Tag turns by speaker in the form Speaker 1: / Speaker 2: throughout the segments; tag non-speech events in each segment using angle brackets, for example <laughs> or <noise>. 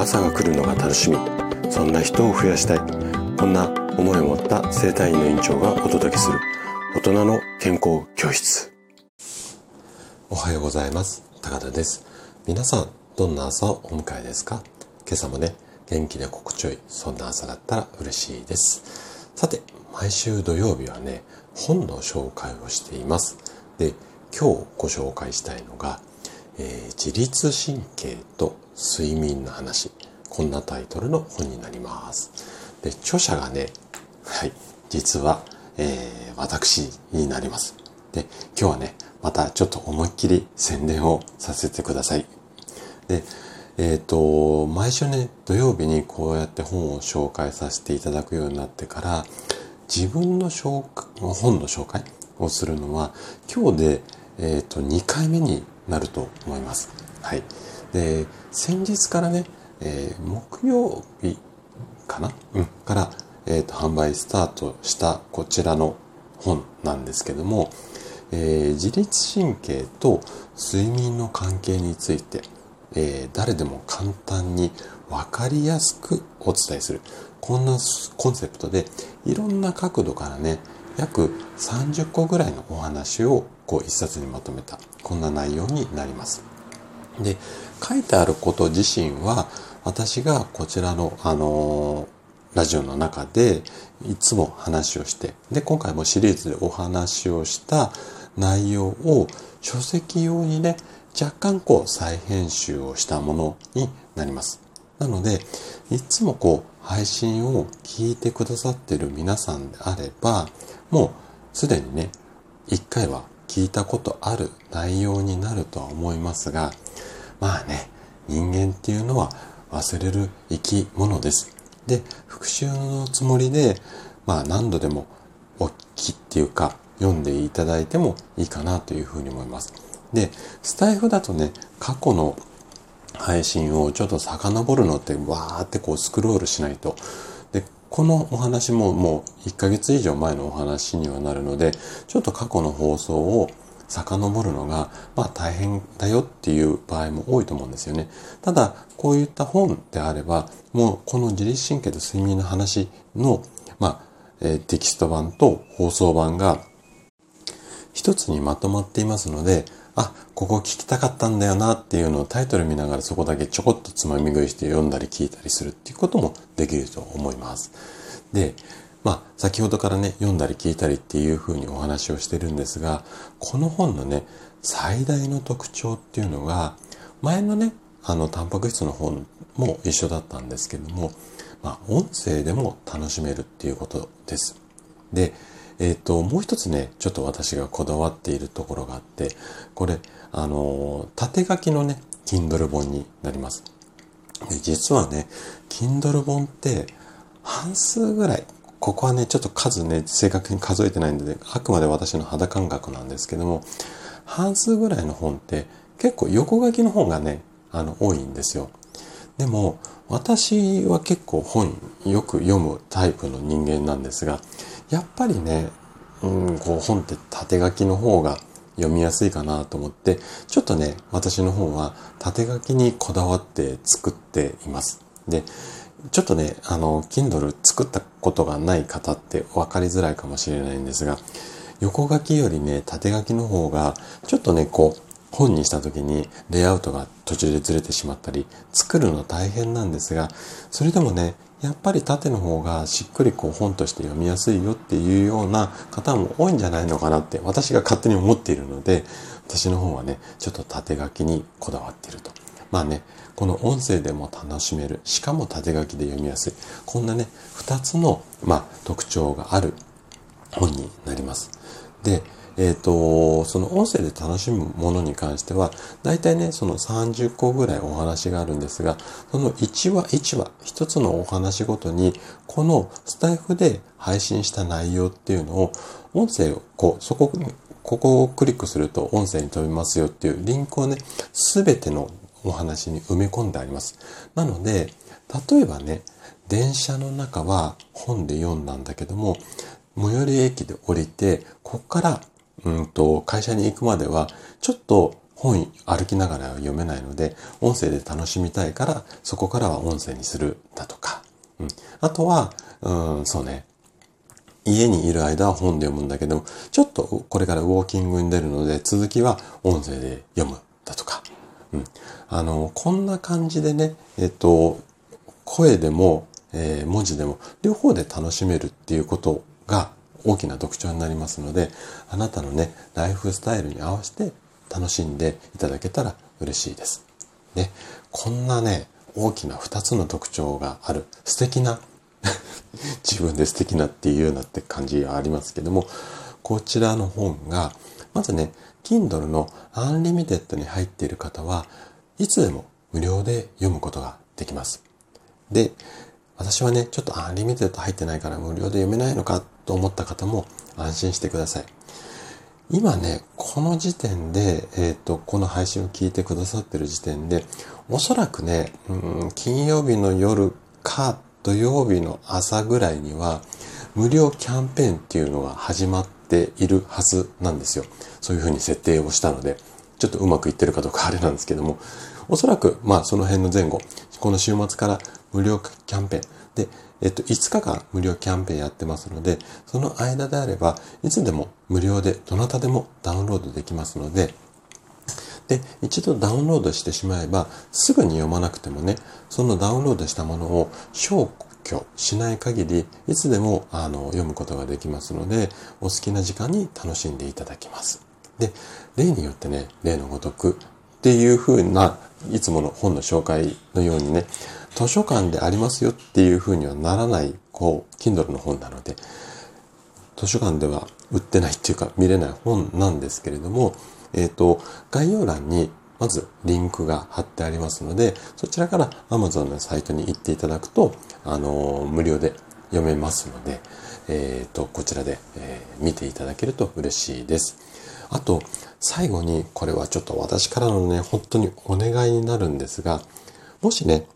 Speaker 1: 朝が来るのが楽しみ。そんな人を増やしたい。こんな思いを持った生体院の院長がお届けする。大人の健康教室。おはようございます。高田です。皆さんどんな朝をお迎えですか？今朝もね元気で心地よいそんな朝だったら嬉しいです。さて毎週土曜日はね本の紹介をしています。で今日ご紹介したいのが、えー、自律神経と睡眠の話こんなタイトルの本になりますで著者がねはい実は、えー、私になりますで今日はねまたちょっと思いっきり宣伝をさせてくださいでえっ、ー、と毎週ね土曜日にこうやって本を紹介させていただくようになってから自分の紹介本の紹介をするのは今日でえっ、ー、と、2回目になると思います。はい。で、先日からね、えー、木曜日かな？うん。から、えっ、ー、と、販売スタートしたこちらの本なんですけども、えー、自律神経と睡眠の関係について、えー、誰でも簡単に分かりやすくお伝えする。こんなコンセプトでいろんな角度からね、約30個ぐらいのお話をこう一冊にまとめたこんな内容になります。で書いてあること自身は私がこちらのあのラジオの中でいつも話をしてで今回もシリーズでお話をした内容を書籍用にね若干こう再編集をしたものになります。なのでいつもこう配信を聞いてくださっている皆さんであればもうすでにね、一回は聞いたことある内容になるとは思いますが、まあね、人間っていうのは忘れる生き物です。で、復習のつもりで、まあ何度でもお聞きっていうか、読んでいただいてもいいかなというふうに思います。で、スタイフだとね、過去の配信をちょっと遡るのってわーってこうスクロールしないとでこのお話ももう1ヶ月以上前のお話にはなるので、ちょっと過去の放送を遡るのが、まあ大変だよっていう場合も多いと思うんですよね。ただ、こういった本であれば、もうこの自律神経と睡眠の話の、まあ、えー、テキスト版と放送版が一つにまとまっていますので、あ、ここ聞きたかったんだよなっていうのをタイトル見ながらそこだけちょこっとつまみ食いして読んだり聞いたりするっていうこともできると思います。で、まあ、先ほどからね、読んだり聞いたりっていうふうにお話をしてるんですが、この本のね、最大の特徴っていうのが、前のね、あの、タンパク質の本も一緒だったんですけども、まあ、音声でも楽しめるっていうことです。で、えっ、ー、と、もう一つね、ちょっと私がこだわっているところがあって、これ、あの、縦書きのね、Kindle 本になります。で実はね、Kindle 本って半数ぐらい、ここはね、ちょっと数ね、正確に数えてないんで、あくまで私の肌感覚なんですけども、半数ぐらいの本って結構横書きの方がね、あの、多いんですよ。でも、私は結構本よく読むタイプの人間なんですが、やっぱりね、うん、こう本って縦書きの方が読みやすいかなと思って、ちょっとね、私の本は縦書きにこだわって作っています。で、ちょっとね、あの、Kindle 作ったことがない方って分かりづらいかもしれないんですが、横書きよりね、縦書きの方が、ちょっとね、こう、本にした時にレイアウトが途中でずれてしまったり、作るの大変なんですが、それでもね、やっぱり縦の方がしっくりこう本として読みやすいよっていうような方も多いんじゃないのかなって私が勝手に思っているので、私の本はね、ちょっと縦書きにこだわっていると。まあね、この音声でも楽しめる、しかも縦書きで読みやすい。こんなね、二つの、まあ、特徴がある本になります。で、えっ、ー、と、その音声で楽しむものに関しては、大体ね、その30個ぐらいお話があるんですが、その1話1話、1つのお話ごとに、このスタイフで配信した内容っていうのを、音声を、こう、そこ、ここをクリックすると音声に飛びますよっていうリンクをね、すべてのお話に埋め込んであります。なので、例えばね、電車の中は本で読んだんだけども、最寄り駅で降りて、ここからうんと、会社に行くまでは、ちょっと本歩きながらは読めないので、音声で楽しみたいから、そこからは音声にするだとか。うん。あとは、うん、そうね。家にいる間は本で読むんだけども、ちょっとこれからウォーキングに出るので、続きは音声で読むだとか。うん。あの、こんな感じでね、えっと、声でも、えー、文字でも、両方で楽しめるっていうことが大きな特徴になりますので、あなたのね、ライフスタイルに合わせて楽しんでいただけたら嬉しいです。で、こんなね、大きな2つの特徴がある素敵な <laughs> 自分で素敵なっていうようなって感じがありますけども、こちらの本が、まずね、Kindle のアンリミテッドに入っている方はいつでも無料で読むことができます。で、私はね、ちょっとアンリミテッド入ってないから無料で読めないのかと思った方も安心してください。今ね、この時点で、えっ、ー、と、この配信を聞いてくださってる時点で、おそらくね、うん、金曜日の夜か土曜日の朝ぐらいには、無料キャンペーンっていうのが始まっているはずなんですよ。そういうふうに設定をしたので、ちょっとうまくいってるかどうかあれなんですけども、おそらく、まあその辺の前後、この週末から無料キャンペーンで、えっと、5日間無料キャンペーンやってますので、その間であれば、いつでも無料でどなたでもダウンロードできますので、で、一度ダウンロードしてしまえば、すぐに読まなくてもね、そのダウンロードしたものを消去しない限り、いつでもあの読むことができますので、お好きな時間に楽しんでいただきます。で、例によってね、例のごとくっていう風な、いつもの本の紹介のようにね、図書館でありますよっていう風にはならない、こう、Kindle の本なので、図書館では売ってないっていうか見れない本なんですけれども、えっ、ー、と、概要欄にまずリンクが貼ってありますので、そちらから Amazon のサイトに行っていただくと、あの、無料で読めますので、えっ、ー、と、こちらで、えー、見ていただけると嬉しいです。あと、最後に、これはちょっと私からのね、本当にお願いになるんですが、もしね、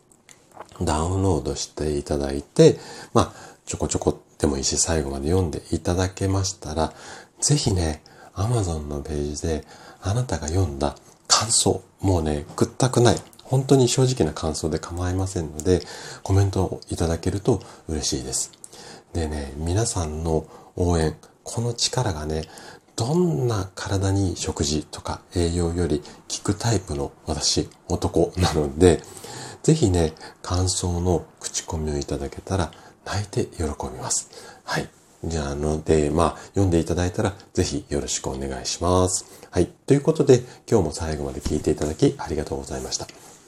Speaker 1: ダウンロードしていただいて、まあ、ちょこちょこでもいいし、最後まで読んでいただけましたら、ぜひね、Amazon のページで、あなたが読んだ感想、もうね、くったくない、本当に正直な感想で構いませんので、コメントをいただけると嬉しいです。でね、皆さんの応援、この力がね、どんな体に食事とか栄養より効くタイプの私、男なので、ぜひね、感想の口コミをいただけたら泣いて喜びます。はい。じゃあので、まあ、読んでいただいたら、ぜひよろしくお願いします。はい。ということで、今日も最後まで聞いていただきありがとうございました。